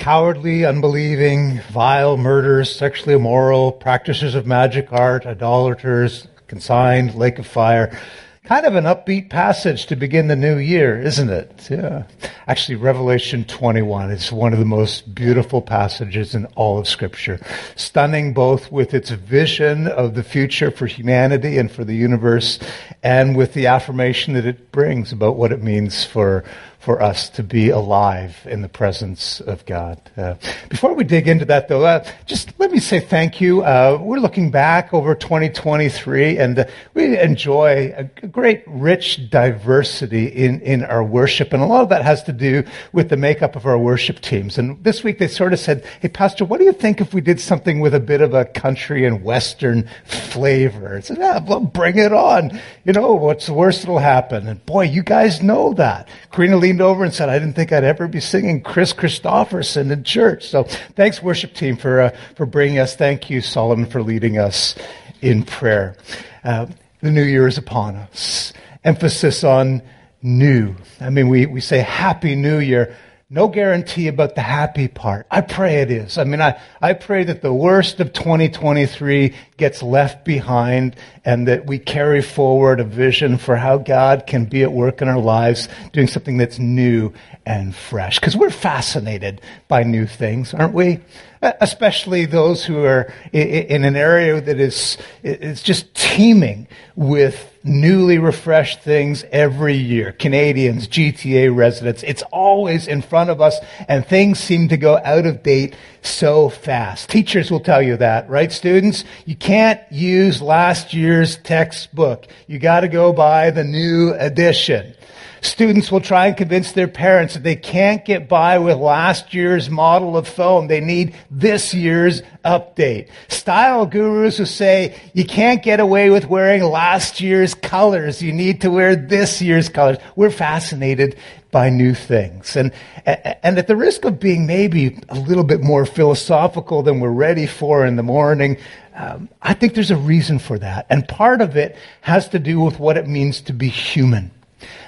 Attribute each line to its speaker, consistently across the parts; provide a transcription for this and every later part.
Speaker 1: cowardly, unbelieving, vile, murderers, sexually immoral, practitioners of magic art, idolaters, consigned, lake of fire. Kind of an upbeat passage to begin the new year, isn't it? Yeah. Actually, Revelation 21 is one of the most beautiful passages in all of Scripture. Stunning both with its vision of the future for humanity and for the universe, and with the affirmation that it brings about what it means for for us to be alive in the presence of God. Uh, before we dig into that, though, uh, just let me say thank you. Uh, we're looking back over 2023, and uh, we enjoy a great, rich diversity in, in our worship, and a lot of that has to do with the makeup of our worship teams. And this week they sort of said, "Hey, Pastor, what do you think if we did something with a bit of a country and western flavor?" I said, "Yeah, well, bring it on. You know, what's the worst that'll happen?" And boy, you guys know that. Karina leaned over and said, I didn't think I'd ever be singing Kris Kristofferson in church. So thanks, worship team, for, uh, for bringing us. Thank you, Solomon, for leading us in prayer. Uh, the new year is upon us. Emphasis on new. I mean, we, we say Happy New Year. No guarantee about the happy part. I pray it is. I mean, I, I pray that the worst of 2023 gets left behind and that we carry forward a vision for how God can be at work in our lives, doing something that's new and fresh. Because we're fascinated by new things, aren't we? Especially those who are in an area that is, is just teeming with newly refreshed things every year. Canadians, GTA residents, it's always in front of us and things seem to go out of date so fast. Teachers will tell you that, right students? You can't use last year's textbook. You gotta go by the new edition. Students will try and convince their parents that they can't get by with last year's model of phone. They need this year's update. Style gurus will say you can't get away with wearing last year's colors. You need to wear this year's colors. We're fascinated by new things. And, and at the risk of being maybe a little bit more philosophical than we're ready for in the morning, um, I think there's a reason for that. And part of it has to do with what it means to be human.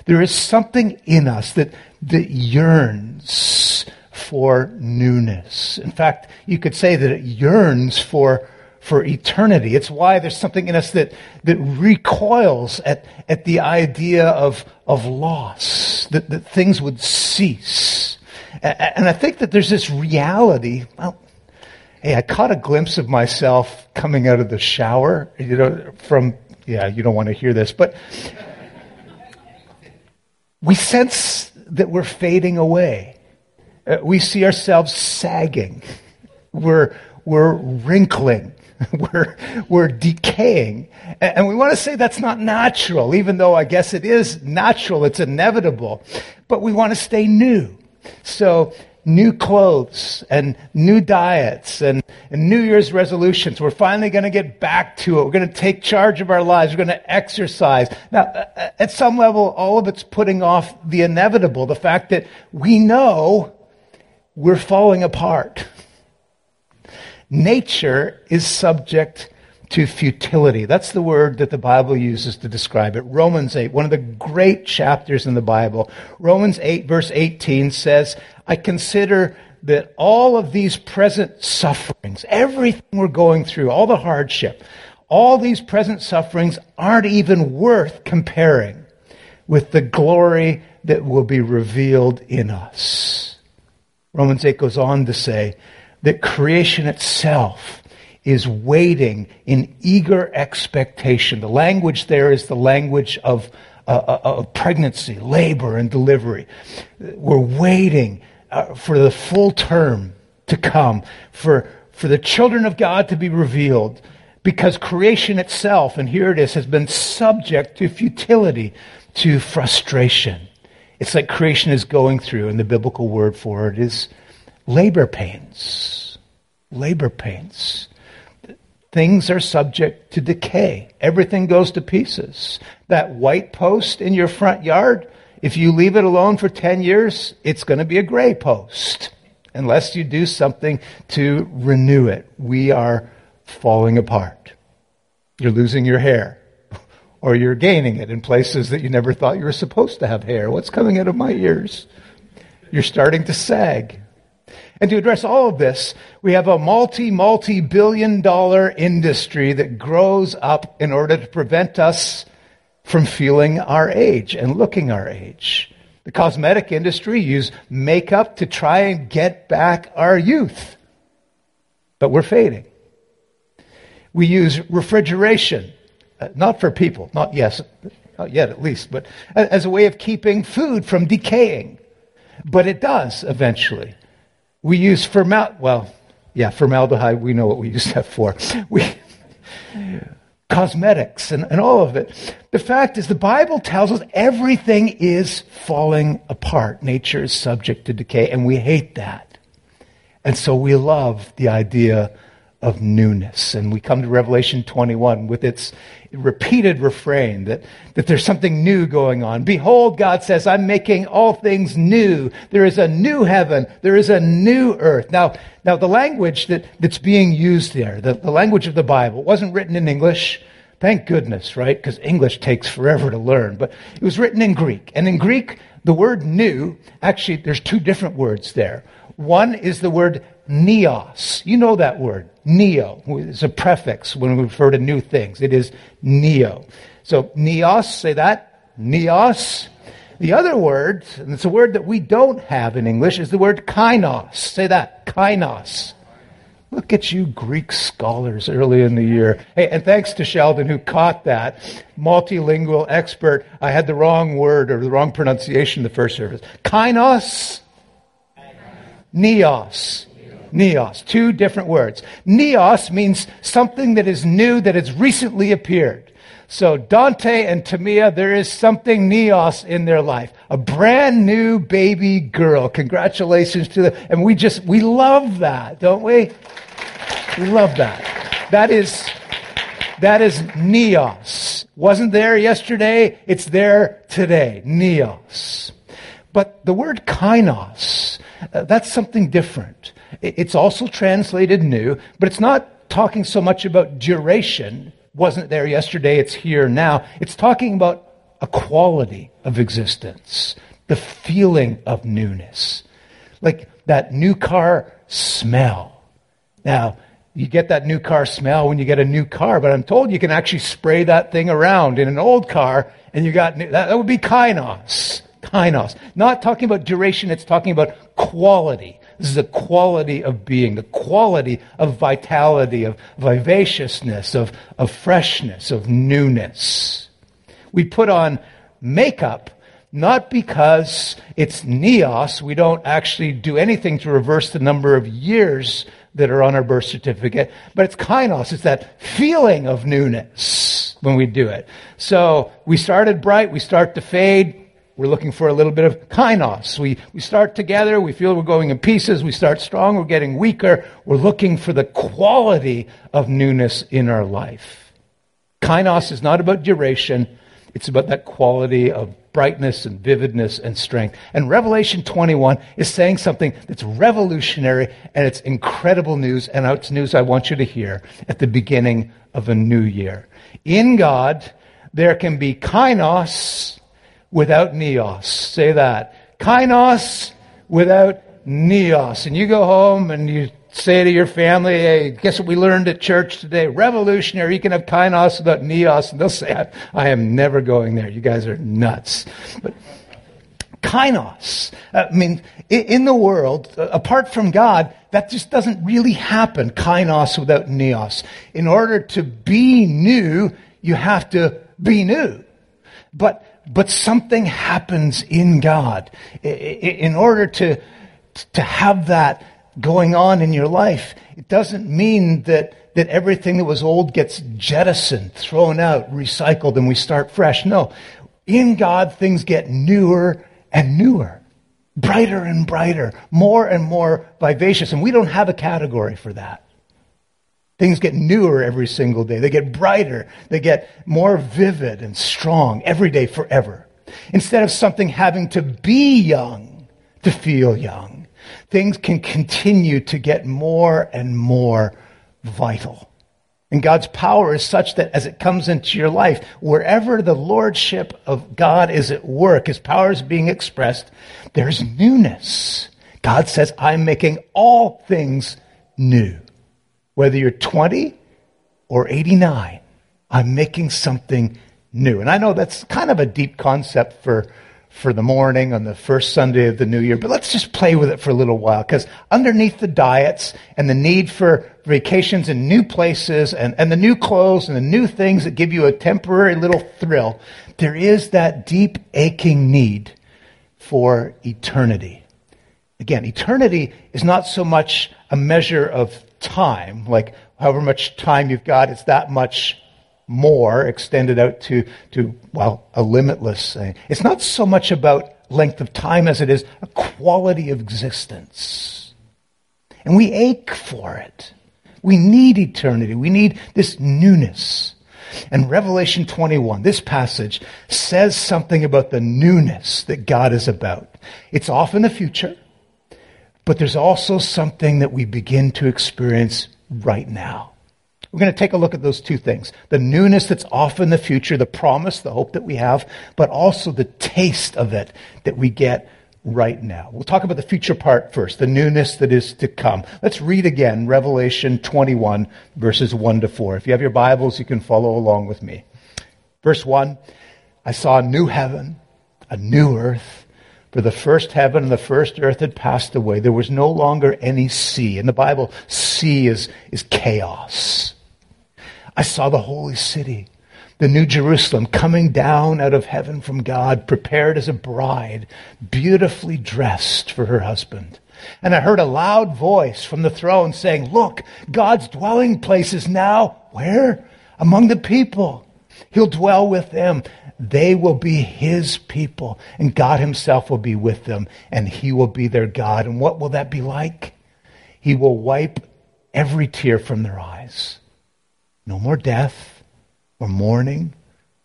Speaker 1: There is something in us that, that yearns for newness. In fact, you could say that it yearns for, for eternity. It's why there's something in us that, that recoils at, at the idea of, of loss, that, that things would cease. And I think that there's this reality. Well, hey, I caught a glimpse of myself coming out of the shower, you know, from, yeah, you don't want to hear this, but we sense that we're fading away. Uh, we see ourselves sagging. We're, we're wrinkling. We're, we're decaying. And we want to say that's not natural, even though I guess it is natural. It's inevitable. But we want to stay new. So new clothes and new diets and, and New Year's resolutions. We're finally going to get back to it. We're going to take charge of our lives. We're going to exercise. Now, uh, uh, at some level, all of it's putting off the inevitable, the fact that we know we're falling apart. Nature is subject to futility. That's the word that the Bible uses to describe it. Romans 8, one of the great chapters in the Bible. Romans 8 verse 18 says, I consider that all of these present sufferings, everything we're going through, all the hardship, all these present sufferings aren't even worth comparing with the glory that will be revealed in us. Romans 8 goes on to say that creation itself is waiting in eager expectation. The language there is the language of, uh, uh of pregnancy, labor, and delivery. We're waiting uh, for the full term to come, for, for the children of God to be revealed, because creation itself, and here it is, has been subject to futility, to frustration. It's like creation is going through, and the biblical word for it is labor pains. Labor pains. Things are subject to decay. Everything goes to pieces. That white post in your front yard, if you leave it alone for 10 years, it's going to be a gray post unless you do something to renew it. We are falling apart. You're losing your hair or you're gaining it in places that you never thought you were supposed to have hair. What's coming out of my ears? You're starting to sag. And to address all of this, we have a multi, multi billion dollar industry that grows up in order to prevent us from feeling our age and looking our age. The cosmetic industry use makeup to try and get back our youth. But we're fading. We use refrigeration, uh, not for people, not yes, not yet at least, but as a way of keeping food from decaying. But it does eventually. We use formal, well, yeah, formaldehyde, we know what we use that for. We, cosmetics and, and all of it. The fact is, the Bible tells us everything is falling apart. Nature is subject to decay, and we hate that. And so we love the idea of newness. And we come to Revelation 21 with its repeated refrain that, that there's something new going on. Behold, God says, I'm making all things new. There is a new heaven. There is a new earth. Now, now the language that, that's being used there, the, the language of the Bible, wasn't written in English. Thank goodness, right? Because English takes forever to learn. But it was written in Greek. And in Greek, the word new, actually, there's two different words there. One is the word neos. You know that word, neo. It's a prefix when we refer to new things. It is neo. So neos, say that. Neos. The other word, and it's a word that we don't have in English, is the word kainos. Say that. Kainos. Look at you Greek scholars early in the year. Hey, and thanks to Sheldon who caught that. Multilingual expert. I had the wrong word or the wrong pronunciation the first service. Kainos. Neos. Neos. Two different words. Neos means something that is new, that has recently appeared. So Dante and Tamia, there is something Neos in their life. A brand new baby girl. Congratulations to them. And we just, we love that, don't we? We love that. That is, that is Neos. Wasn't there yesterday. It's there today. Neos. But the word kainos, uh, that's something different. It's also translated new, but it's not talking so much about duration. Wasn't there yesterday, it's here now. It's talking about a quality of existence, the feeling of newness. Like that new car smell. Now, you get that new car smell when you get a new car, but I'm told you can actually spray that thing around in an old car and you got new, that, that would be kainos. Kainos. Not talking about duration, it's talking about quality. This is the quality of being, the quality of vitality, of vivaciousness, of, of freshness, of newness. We put on makeup not because it's neos. We don't actually do anything to reverse the number of years that are on our birth certificate, but it's kainos, it's that feeling of newness when we do it. So we started bright, we start to fade, we're looking for a little bit of kainos. We, we start together, we feel we're going in pieces, we start strong, we're getting weaker. We're looking for the quality of newness in our life. Kainos is not about duration, it's about that quality of brightness and vividness and strength. And Revelation 21 is saying something that's revolutionary and it's incredible news, and it's news I want you to hear at the beginning of a new year. In God, there can be kainos without neos. Say that. Kainos without neos. And you go home and you say to your family, hey, guess what we learned at church today? Revolutionary. You can have kainos without neos. And they'll say, I, am never going there. You guys are nuts. But kainos. Uh, I mean, in the world, uh, apart from God, that just doesn't really happen. Kainos without neos. In order to be new, you have to be new. But but something happens in God. In order to, to have that going on in your life, it doesn't mean that, that everything that was old gets jettisoned, thrown out, recycled, and we start fresh. No. In God, things get newer and newer, brighter and brighter, more and more vivacious. And we don't have a category for that. Things get newer every single day. They get brighter. They get more vivid and strong every day forever. Instead of something having to be young to feel young, things can continue to get more and more vital. And God's power is such that as it comes into your life, wherever the lordship of God is at work, his power is being expressed, there's newness God says, I'm making all things new. Whether you're 20 or 89, I'm making something new. And I know that's kind of a deep concept for, for the morning on the first Sunday of the new year, but let's just play with it for a little while because underneath the diets and the need for vacations in new places and, and the new clothes and the new things that give you a temporary little thrill, there is that deep aching need for eternity. Again, eternity is not so much a measure of time, like however much time you've got, it's that much more extended out to, to well, a limitless thing. It's not so much about length of time as it is a quality of existence. And we ache for it. We need eternity. We need this newness. And Revelation 21, this passage says something about the newness that God is about. It's off in the future, but there's also something that we begin to experience right now. We're going to take a look at those two things the newness that's off in the future, the promise, the hope that we have, but also the taste of it that we get right now. We'll talk about the future part first, the newness that is to come. Let's read again Revelation 21, verses 1 to 4. If you have your Bibles, you can follow along with me. Verse 1 I saw a new heaven, a new earth. For the first heaven and the first earth had passed away. There was no longer any sea. In the Bible, sea is, is chaos. I saw the holy city, the new Jerusalem, coming down out of heaven from God, prepared as a bride, beautifully dressed for her husband. And I heard a loud voice from the throne saying, Look, God's dwelling place is now where? Among the people. He'll dwell with them. They will be his people, and God himself will be with them, and he will be their God. And what will that be like? He will wipe every tear from their eyes. No more death, or mourning,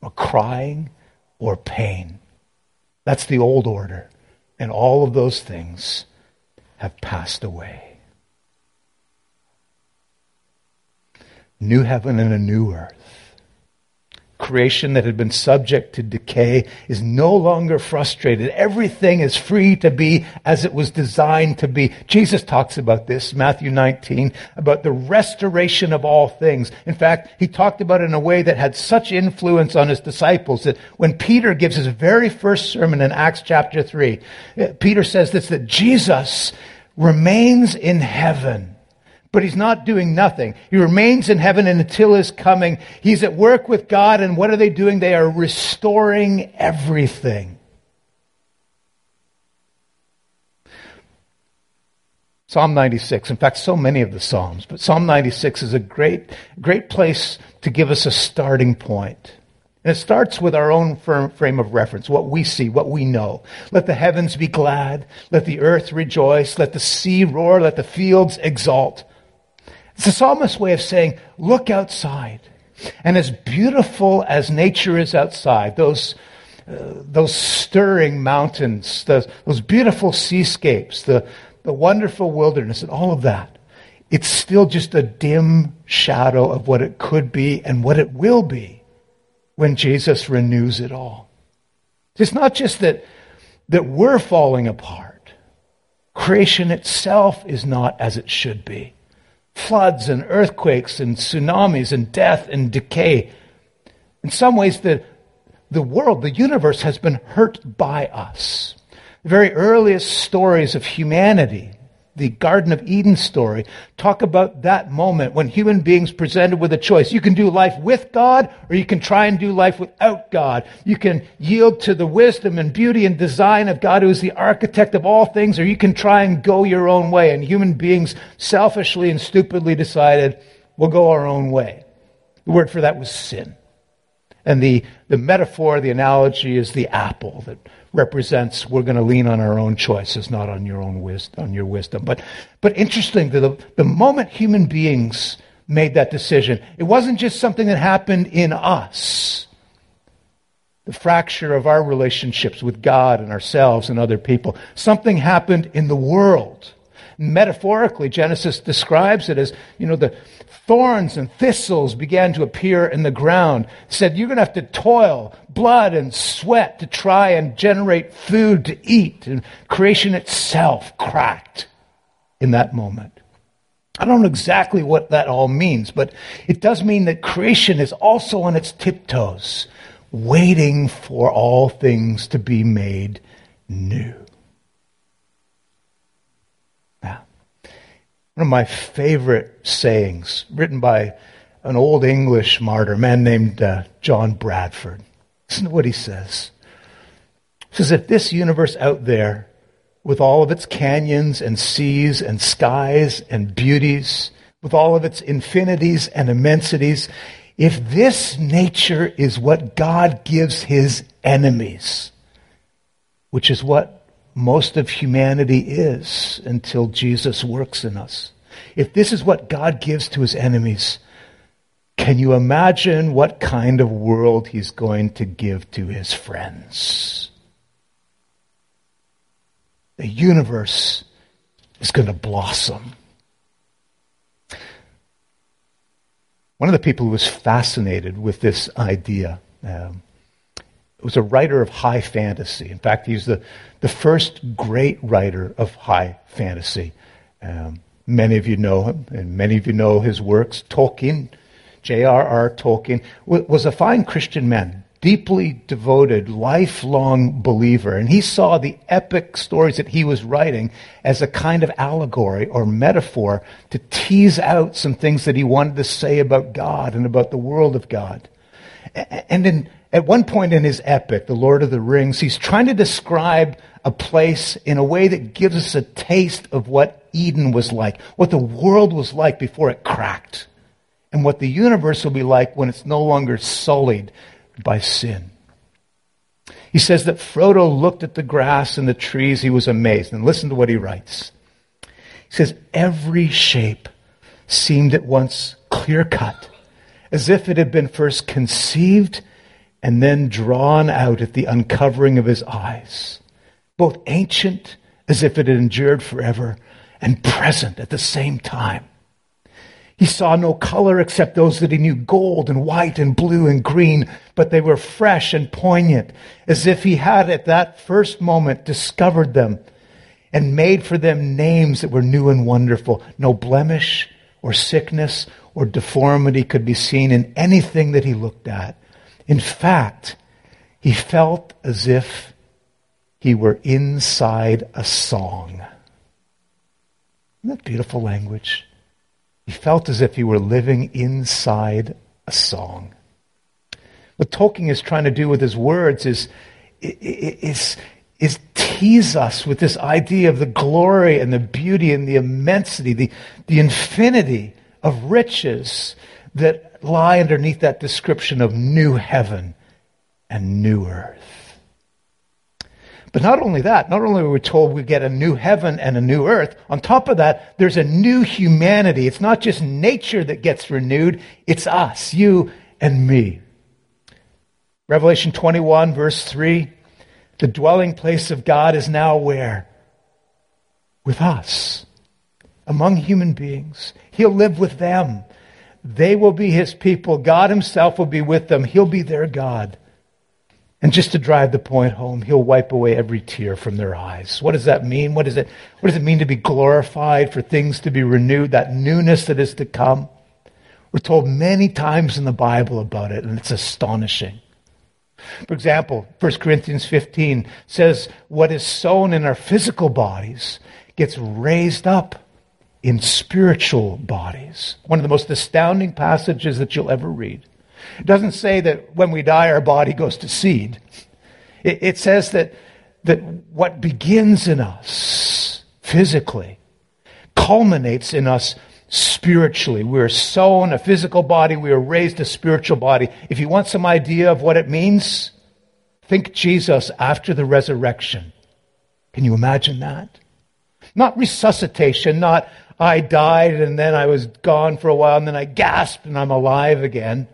Speaker 1: or crying, or pain. That's the old order. And all of those things have passed away. New heaven and a new earth creation that had been subject to decay is no longer frustrated. Everything is free to be as it was designed to be. Jesus talks about this, Matthew 19, about the restoration of all things. In fact, he talked about it in a way that had such influence on his disciples that when Peter gives his very first sermon in Acts chapter 3, Peter says this, that Jesus remains in heaven but he's not doing nothing. He remains in heaven until his coming. He's at work with God, and what are they doing? They are restoring everything. Psalm 96. In fact, so many of the Psalms, but Psalm 96 is a great, great place to give us a starting point. And it starts with our own frame of reference, what we see, what we know. Let the heavens be glad. Let the earth rejoice. Let the sea roar. Let the fields exalt. It's the psalmist's way of saying, look outside. And as beautiful as nature is outside, those, uh, those stirring mountains, those, those beautiful seascapes, the, the wonderful wilderness, and all of that, it's still just a dim shadow of what it could be and what it will be when Jesus renews it all. It's not just that, that we're falling apart. Creation itself is not as it should be floods and earthquakes and tsunamis and death and decay. In some ways, the, the world, the universe has been hurt by us. The very earliest stories of humanity the Garden of Eden story talk about that moment when human beings presented with a choice. You can do life with God or you can try and do life without God. You can yield to the wisdom and beauty and design of God who is the architect of all things or you can try and go your own way. And human beings selfishly and stupidly decided we'll go our own way. The word for that was sin. And the, the metaphor, the analogy is the apple that represents we're going to lean on our own choices, not on your own wisdom, on your wisdom. But, but interesting, the, the moment human beings made that decision, it wasn't just something that happened in us. The fracture of our relationships with God and ourselves and other people. Something happened in the world. Metaphorically, Genesis describes it as, you know, the Thorns and thistles began to appear in the ground. Said, You're going to have to toil, blood and sweat to try and generate food to eat. And creation itself cracked in that moment. I don't know exactly what that all means, but it does mean that creation is also on its tiptoes, waiting for all things to be made new. One of my favorite sayings, written by an old English martyr, a man named uh, John Bradford. Listen to what he says. He says, if this universe out there with all of its canyons and seas and skies and beauties, with all of its infinities and immensities, if this nature is what God gives his enemies, which is what most of humanity is until Jesus works in us, if this is what God gives to his enemies, can you imagine what kind of world he's going to give to his friends? the universe is going to blossom. One of the people who was fascinated with this idea um, was a writer of high fantasy. In fact, he's the, the first great writer of high fantasy. Um, many of you know him, and many of you know his works. Tolkien, J.R.R. Tolkien, was a fine Christian man, deeply devoted, lifelong believer. And he saw the epic stories that he was writing as a kind of allegory or metaphor to tease out some things that he wanted to say about God and about the world of God. And in, at one point in his epic, The Lord of the Rings, he's trying to describe a place in a way that gives us a taste of what Eden was like, what the world was like before it cracked, and what the universe will be like when it's no longer sullied by sin. He says that Frodo looked at the grass and the trees, he was amazed. And listen to what he writes. He says, Every shape seemed at once clear cut, as if it had been first conceived and then drawn out at the uncovering of his eyes, both ancient as if it had endured forever, and present at the same time. He saw no color except those that he knew gold and white and blue and green, but they were fresh and poignant, as if he had at that first moment discovered them and made for them names that were new and wonderful. No blemish or sickness or deformity could be seen in anything that he looked at. In fact, he felt as if he were inside a song. Isn't that beautiful language? He felt as if he were living inside a song. What Tolkien is trying to do with his words is, is, is tease us with this idea of the glory and the beauty and the immensity, the, the infinity of riches that lie underneath that description of new heaven and new earth. But not only that, not only are we told we get a new heaven and a new earth, on top of that, there's a new humanity. It's not just nature that gets renewed, it's us, you and me. Revelation 21, verse 3 the dwelling place of God is now where? With us, among human beings. He'll live with them. They will be his people. God himself will be with them. He'll be their God. And just to drive the point home, he'll wipe away every tear from their eyes. What does that mean? What, is it, what does it mean to be glorified, for things to be renewed, that newness that is to come? We're told many times in the Bible about it, and it's astonishing. For example, 1 Corinthians 15 says, What is sown in our physical bodies gets raised up in spiritual bodies. One of the most astounding passages that you'll ever read. It doesn't say that when we die, our body goes to seed. It, it says that, that what begins in us physically culminates in us spiritually. We're sown a physical body, we are raised a spiritual body. If you want some idea of what it means, think Jesus after the resurrection. Can you imagine that? Not resuscitation, not I died and then I was gone for a while and then I gasped and I'm alive again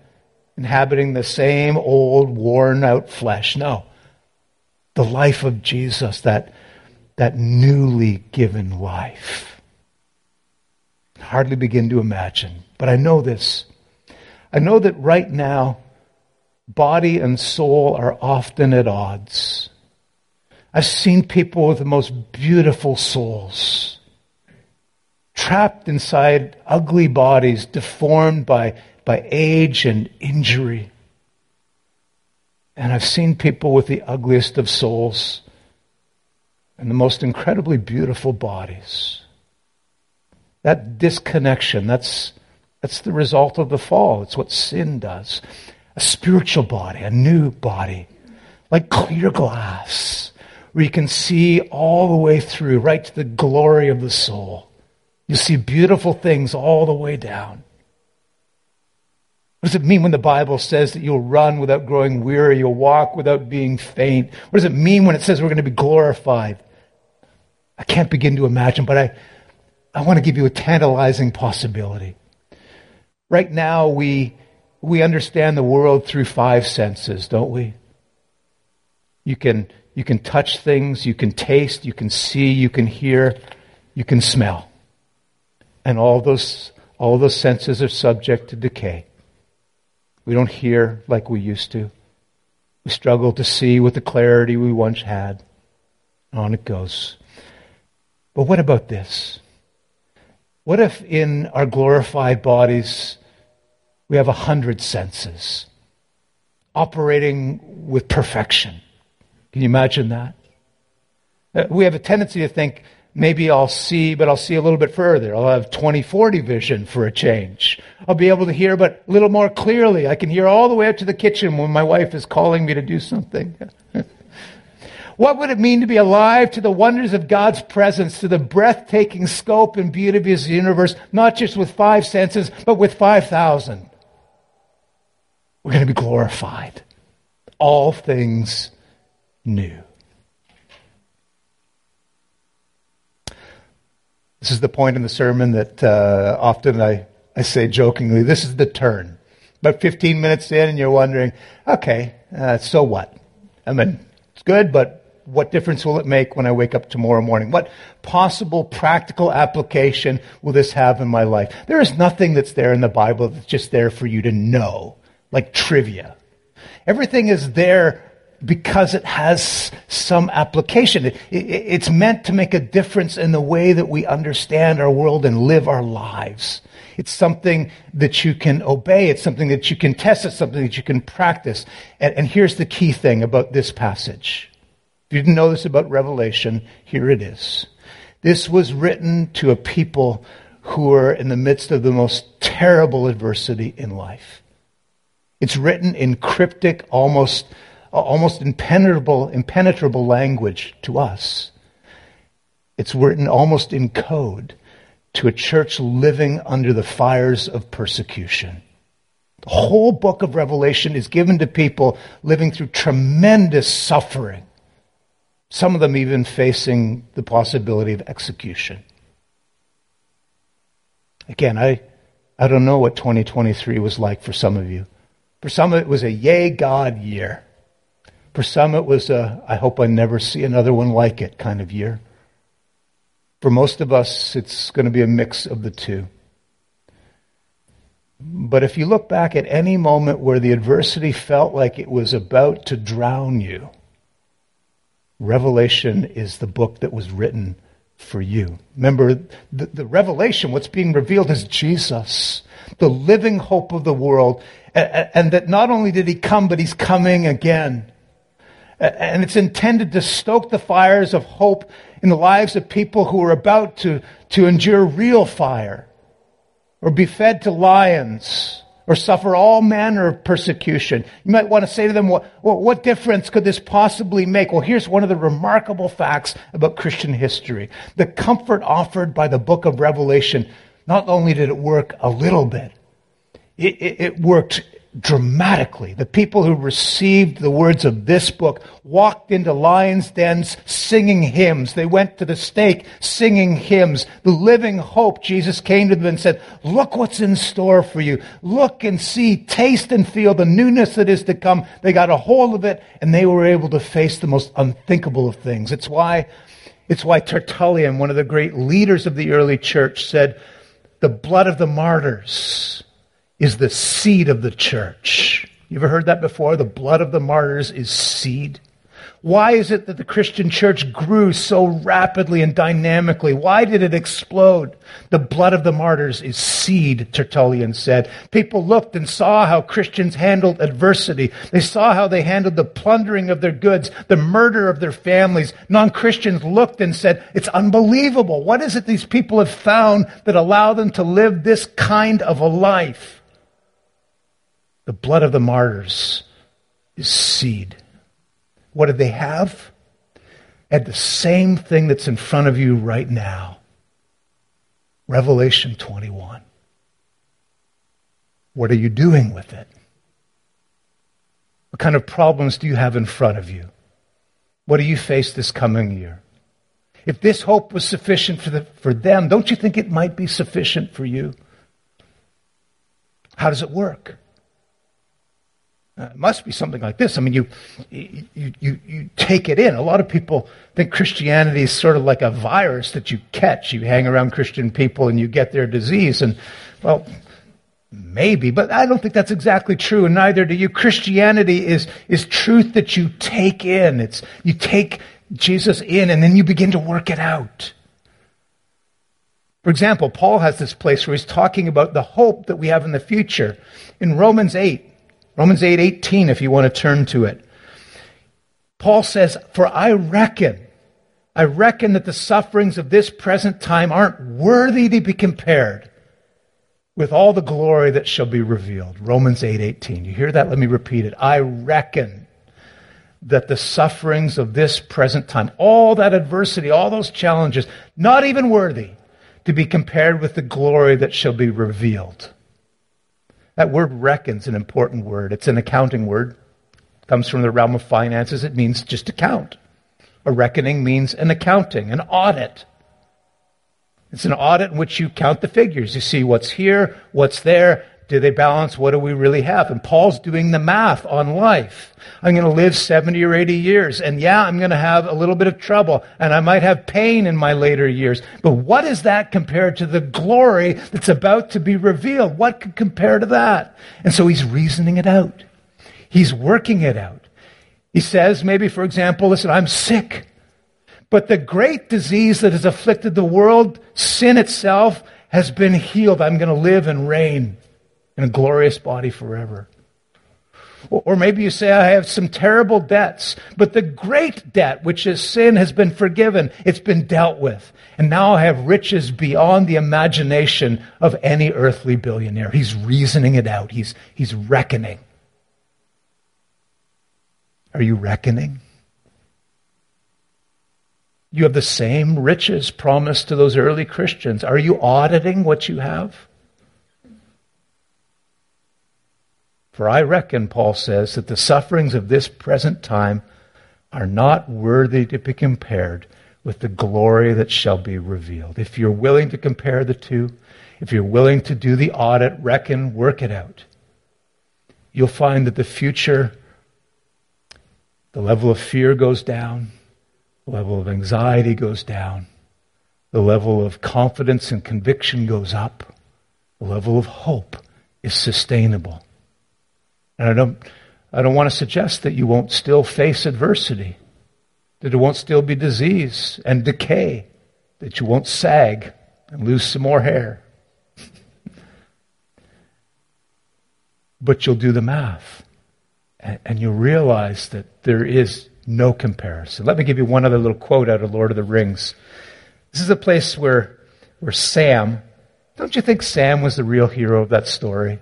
Speaker 1: inhabiting the same old worn out flesh. No. The life of Jesus, that, that newly given life. Hardly begin to imagine, But I know this. I know that right now, body and soul are often at odds. I've seen people with the most beautiful souls trapped inside ugly bodies, deformed by, by age and injury. And I've seen people with the ugliest of souls and the most incredibly beautiful bodies. That disconnection, that's, that's the result of the fall. It's what sin does. A spiritual body, a new body, like clear glass, where you can see all the way through, right to the glory of the soul. You see beautiful things all the way down. What does it mean when the Bible says that you'll run without growing weary, you'll walk without being faint? What does it mean when it says we're going to be glorified? I can't begin to imagine, but I, I want to give you a tantalizing possibility. Right now, we, we understand the world through five senses, don't we? You can, you can touch things, you can taste, you can see, you can hear, you can smell. And all those, all those senses are subject to decay. We don't hear like we used to. We struggle to see with the clarity we once had. On it goes. But what about this? What if in our glorified bodies we have a hundred senses operating with perfection? Can you imagine that? Uh, we have a tendency to think maybe I'll see, but I'll see a little bit further. I'll have 2040 vision for a change. I'll be able to hear, but a little more clearly. I can hear all the way up to the kitchen when my wife is calling me to do something. what would it mean to be alive to the wonders of God's presence, to the breathtaking scope and beauty of His universe, not just with five senses, but with 5,000? We're going to be glorified. All things new. This is the point in the sermon that uh, often I, I say jokingly, this is the turn. About 15 minutes in, and you're wondering, okay, uh, so what? I mean, it's good, but what difference will it make when I wake up tomorrow morning? What possible practical application will this have in my life? There is nothing that's there in the Bible that's just there for you to know, like trivia. Everything is there because it has some application. It, it, it's meant to make a difference in the way that we understand our world and live our lives. It's something that you can obey. It's something that you can test. It's something that you can practice. And, and here's the key thing about this passage. You didn't know this about Revelation, here it is. This was written to a people who are in the midst of the most terrible adversity in life. It's written in cryptic, almost almost impenetrable, impenetrable language to us. It's written almost in code to a church living under the fires of persecution. The whole book of Revelation is given to people living through tremendous suffering, some of them even facing the possibility of execution. Again, I, I don't know what 2023 was like for some of you. For some, it was a yay God year. For some, it was a, I hope I never see another one like it kind of year. For most of us, it's going to be a mix of the two. But if you look back at any moment where the adversity felt like it was about to drown you, Revelation is the book that was written for you. Remember, the, the revelation, what's being revealed is Jesus, the living hope of the world. And, and that not only did he come, but he's coming again. And it's intended to stoke the fires of hope in the lives of people who are about to, to endure real fire, or be fed to lions, or suffer all manner of persecution. You might want to say to them, what, what difference could this possibly make? Well, here's one of the remarkable facts about Christian history. The comfort offered by the book of Revelation, not only did it work a little bit, it, it, it worked dramatically. The people who received the words of this book walked into lions' dens singing hymns. They went to the stake singing hymns. The living hope, Jesus came to them and said, look what's in store for you. Look and see, taste and feel the newness that is to come. They got a hold of it and they were able to face the most unthinkable of things. It's why, it's why Tertullian, one of the great leaders of the early church, said, the blood of the martyrs is the seed of the church. You ever heard that before? The blood of the martyrs is seed. Why is it that the Christian church grew so rapidly and dynamically? Why did it explode? The blood of the martyrs is seed, Tertullian said. People looked and saw how Christians handled adversity. They saw how they handled the plundering of their goods, the murder of their families. Non-Christians looked and said, it's unbelievable. What is it these people have found that allow them to live this kind of a life? The blood of the martyrs is seed. What did they have? Had the same thing that's in front of you right now. Revelation 21. What are you doing with it? What kind of problems do you have in front of you? What do you face this coming year? If this hope was sufficient for, the, for them, don't you think it might be sufficient for you? How does it work? Uh, it must be something like this. I mean, you, you, you, you take it in. A lot of people think Christianity is sort of like a virus that you catch. You hang around Christian people and you get their disease. And, well, maybe, but I don't think that's exactly true, and neither do you. Christianity is, is truth that you take in. It's, you take Jesus in and then you begin to work it out. For example, Paul has this place where he's talking about the hope that we have in the future. In Romans 8, Romans 8 18, if you want to turn to it. Paul says, For I reckon, I reckon that the sufferings of this present time aren't worthy to be compared with all the glory that shall be revealed. Romans 8 18. You hear that? Let me repeat it. I reckon that the sufferings of this present time, all that adversity, all those challenges, not even worthy to be compared with the glory that shall be revealed. That word reckon's an important word. It's an accounting word. It comes from the realm of finances. It means just to count. A reckoning means an accounting, an audit. It's an audit in which you count the figures. You see what's here, what's there, do they balance? What do we really have? And Paul's doing the math on life. I'm going to live 70 or 80 years. And yeah, I'm going to have a little bit of trouble. And I might have pain in my later years. But what is that compared to the glory that's about to be revealed? What could compare to that? And so he's reasoning it out. He's working it out. He says, maybe, for example, listen, I'm sick. But the great disease that has afflicted the world, sin itself, has been healed. I'm going to live and reign in a glorious body forever. Or maybe you say, I have some terrible debts, but the great debt, which is sin, has been forgiven. It's been dealt with. And now I have riches beyond the imagination of any earthly billionaire. He's reasoning it out. He's, he's reckoning. Are you reckoning? You have the same riches promised to those early Christians. Are you auditing what you have? For I reckon, Paul says, that the sufferings of this present time are not worthy to be compared with the glory that shall be revealed. If you're willing to compare the two, if you're willing to do the audit, reckon, work it out, you'll find that the future, the level of fear goes down, the level of anxiety goes down, the level of confidence and conviction goes up, the level of hope is sustainable. And I don't, I don't want to suggest that you won't still face adversity, that there won't still be disease and decay, that you won't sag and lose some more hair. but you'll do the math and, and you'll realize that there is no comparison. Let me give you one other little quote out of Lord of the Rings. This is a place where, where Sam, don't you think Sam was the real hero of that story?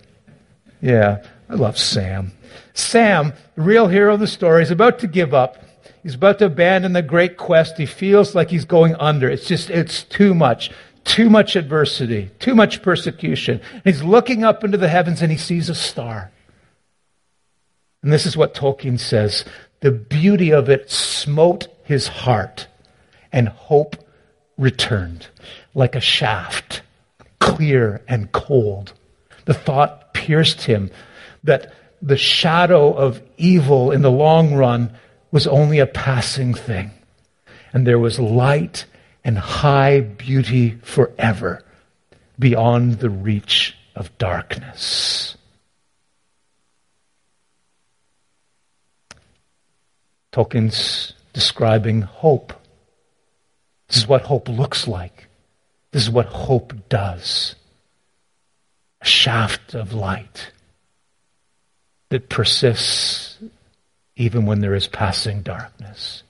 Speaker 1: Yeah. I love Sam. Sam, the real hero of the story, is about to give up. He's about to abandon the great quest. He feels like he's going under. It's just, it's too much. Too much adversity. Too much persecution. And he's looking up into the heavens and he sees a star. And this is what Tolkien says. The beauty of it smote his heart and hope returned like a shaft, clear and cold. The thought pierced him that the shadow of evil in the long run was only a passing thing. And there was light and high beauty forever. beyond the reach of darkness. Tolkien's describing hope. This is what hope looks like. This is what hope does. A shaft of light that persists even when there is passing darkness.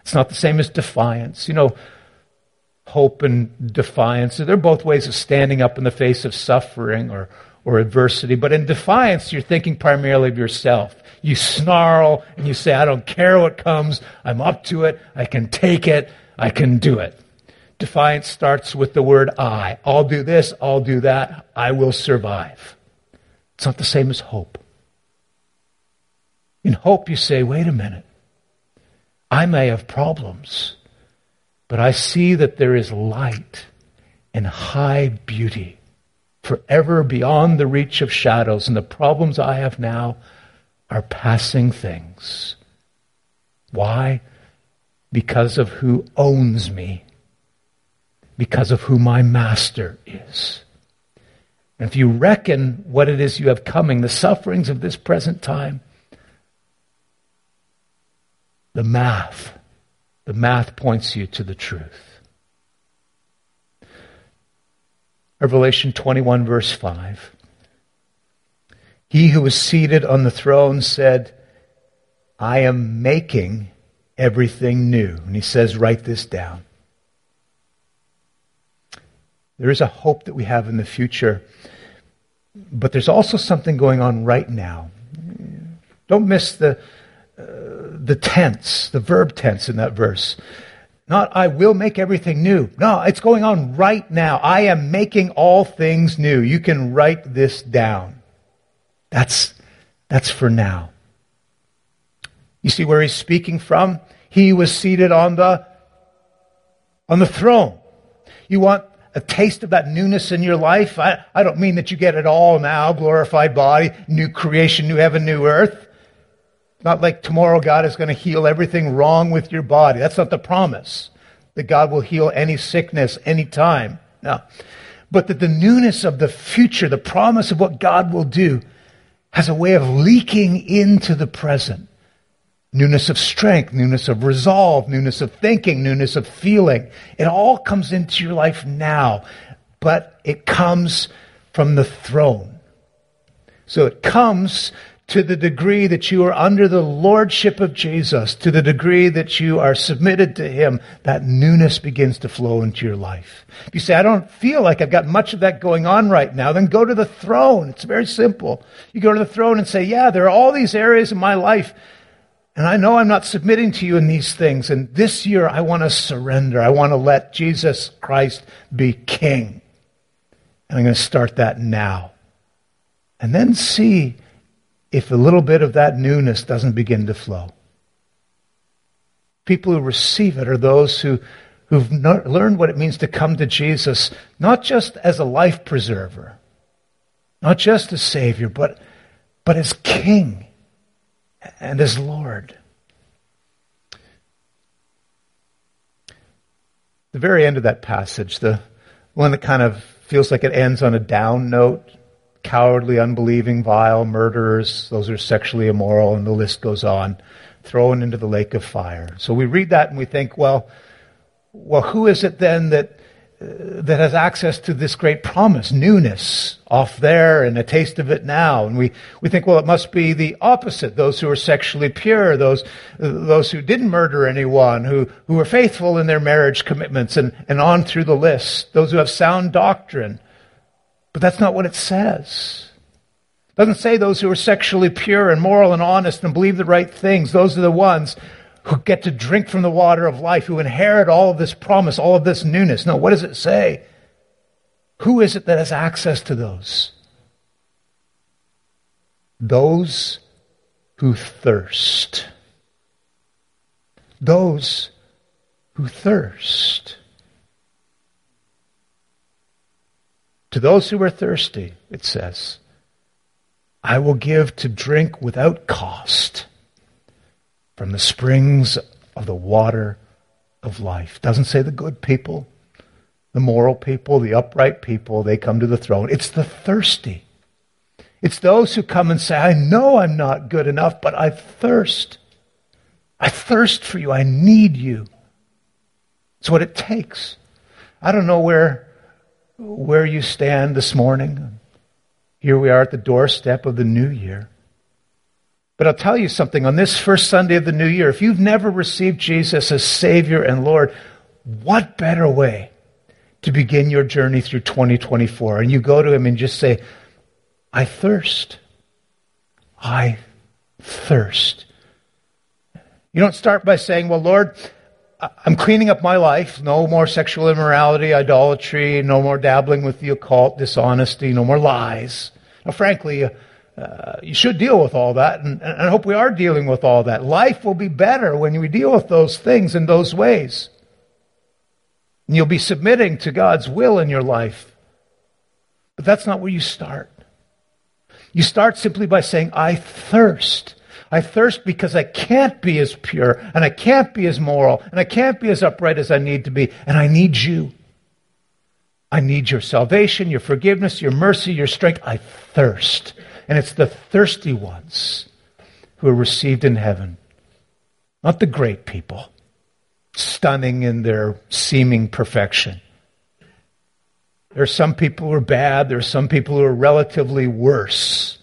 Speaker 1: It's not the same as defiance. You know, hope and defiance, they're both ways of standing up in the face of suffering or, or adversity. But in defiance, you're thinking primarily of yourself. You snarl and you say, I don't care what comes. I'm up to it. I can take it. I can do it. Defiance starts with the word I. I'll do this. I'll do that. I will survive. It's not the same as hope. In hope, you say, wait a minute. I may have problems, but I see that there is light and high beauty forever beyond the reach of shadows, and the problems I have now are passing things. Why? Because of who owns me, because of who my master is. And if you reckon what it is you have coming, the sufferings of this present time, the math. The math points you to the truth. Revelation 21, verse 5. He who was seated on the throne said, I am making everything new. And he says, write this down. There is a hope that we have in the future, but there's also something going on right now. Don't miss the, the tense, the verb tense in that verse. Not, I will make everything new. No, it's going on right now. I am making all things new. You can write this down. That's, that's for now. You see where he's speaking from? He was seated on the, on the throne. You want a taste of that newness in your life? I, I don't mean that you get it all now, glorified body, new creation, new heaven, new earth. Not like tomorrow God is going to heal everything wrong with your body. That's not the promise that God will heal any sickness anytime. No. But that the newness of the future, the promise of what God will do, has a way of leaking into the present. Newness of strength, newness of resolve, newness of thinking, newness of feeling. It all comes into your life now, but it comes from the throne. So it comes to the degree that you are under the lordship of Jesus, to the degree that you are submitted to Him, that newness begins to flow into your life. If you say, I don't feel like I've got much of that going on right now, then go to the throne. It's very simple. You go to the throne and say, yeah, there are all these areas in my life and I know I'm not submitting to you in these things. And this year I want to surrender. I want to let Jesus Christ be king. And I'm going to start that now. And then see if a little bit of that newness doesn't begin to flow. People who receive it are those who, who've learned what it means to come to Jesus, not just as a life preserver, not just as Savior, but, but as King and as Lord. The very end of that passage, the one that kind of feels like it ends on a down note, cowardly, unbelieving, vile, murderers, those are sexually immoral, and the list goes on, thrown into the lake of fire. So we read that and we think, well, well, who is it then that uh, that has access to this great promise, newness off there and a taste of it now. And we, we think, well, it must be the opposite. Those who are sexually pure, those, those who didn't murder anyone, who, who are faithful in their marriage commitments and, and on through the list. Those who have sound doctrine. But that's not what it says. It doesn't say those who are sexually pure and moral and honest and believe the right things. Those are the ones who get to drink from the water of life, who inherit all of this promise, all of this newness. No, what does it say? Who is it that has access to those? Those who thirst. Those who thirst. To those who are thirsty, it says, I will give to drink without cost from the springs of the water of life. Doesn't say the good people, The moral people, the upright people, they come to the throne. It's the thirsty. It's those who come and say, I know I'm not good enough, but I thirst. I thirst for you. I need you. It's what it takes. I don't know where, where you stand this morning. Here we are at the doorstep of the new year. But I'll tell you something on this first Sunday of the new year, if you've never received Jesus as Savior and Lord, what better way to begin your journey through 2024? And you go to Him and just say, I thirst. I thirst. You don't start by saying, Well, Lord, I'm cleaning up my life. No more sexual immorality, idolatry, no more dabbling with the occult, dishonesty, no more lies. Now, frankly, uh, you should deal with all that, and, and I hope we are dealing with all that. Life will be better when we deal with those things in those ways. And you'll be submitting to God's will in your life. But that's not where you start. You start simply by saying, I thirst. I thirst because I can't be as pure, and I can't be as moral, and I can't be as upright as I need to be, and I need you. I need your salvation, your forgiveness, your mercy, your strength. I thirst. And it's the thirsty ones who are received in heaven, not the great people, stunning in their seeming perfection. There are some people who are bad, there are some people who are relatively worse.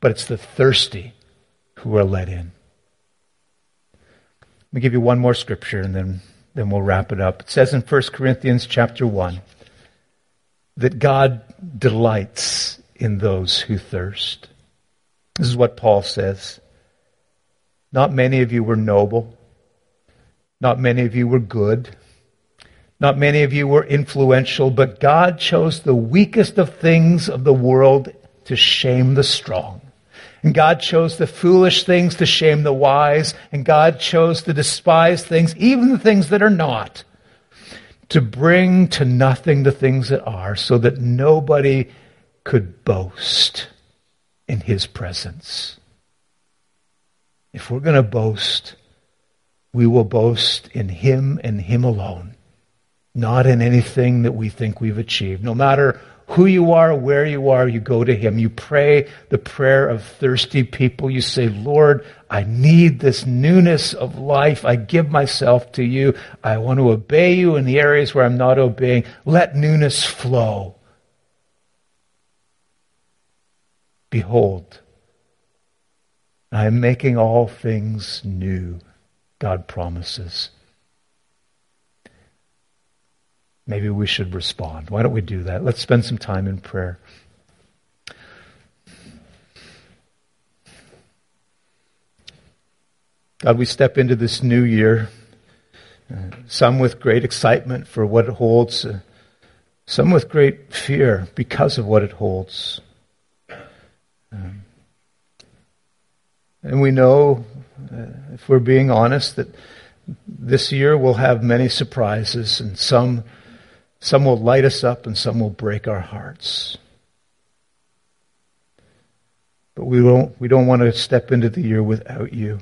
Speaker 1: But it's the thirsty who are let in. Let me give you one more scripture and then, then we'll wrap it up. It says in 1 Corinthians chapter 1 that God delights in those who thirst. This is what Paul says. Not many of you were noble. Not many of you were good. Not many of you were influential, but God chose the weakest of things of the world to shame the strong. And God chose the foolish things to shame the wise, and God chose the despised things, even the things that are not, to bring to nothing the things that are, so that nobody could boast in his presence. If we're going to boast, we will boast in him and him alone not in anything that we think we've achieved. No matter who you are, where you are, you go to Him. You pray the prayer of thirsty people. You say, Lord, I need this newness of life. I give myself to you. I want to obey you in the areas where I'm not obeying. Let newness flow. Behold, I am making all things new, God promises. Maybe we should respond. Why don't we do that? Let's spend some time in prayer. God, we step into this new year, uh, some with great excitement for what it holds, uh, some with great fear because of what it holds. Um, and we know, uh, if we're being honest, that this year will have many surprises and some some will light us up and some will break our hearts. But we don't, we don't want to step into the year without you.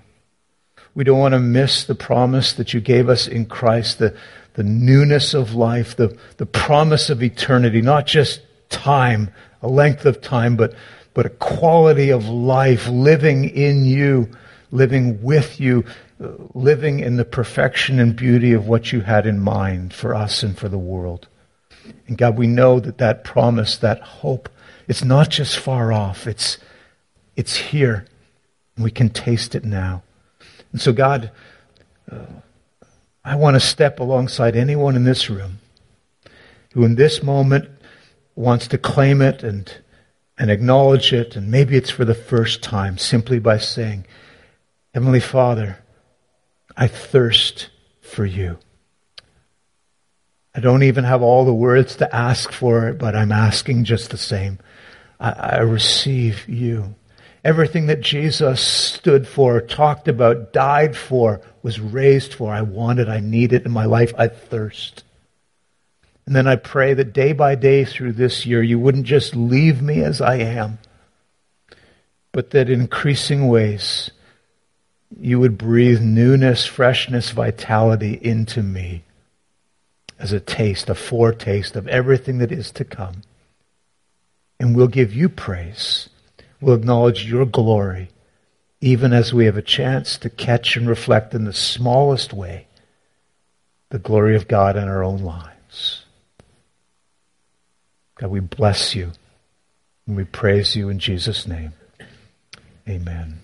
Speaker 1: We don't want to miss the promise that you gave us in Christ, the, the newness of life, the, the promise of eternity, not just time, a length of time, but, but a quality of life, living in you, living with you, living in the perfection and beauty of what you had in mind for us and for the world. And God, we know that that promise, that hope, it's not just far off. It's, it's here. And we can taste it now. And so, God, uh, I want to step alongside anyone in this room who in this moment wants to claim it and, and acknowledge it. And maybe it's for the first time simply by saying, Heavenly Father, I thirst for you. I don't even have all the words to ask for it, but I'm asking just the same. I, I receive you. Everything that Jesus stood for, talked about, died for, was raised for. I want it. I need it in my life. I thirst. And then I pray that day by day through this year, you wouldn't just leave me as I am, but that in increasing ways, you would breathe newness, freshness, vitality into me. as a taste, a foretaste of everything that is to come. And we'll give you praise. We'll acknowledge your glory, even as we have a chance to catch and reflect in the smallest way the glory of God in our own lives. God, we bless you and we praise you in Jesus' name. Amen.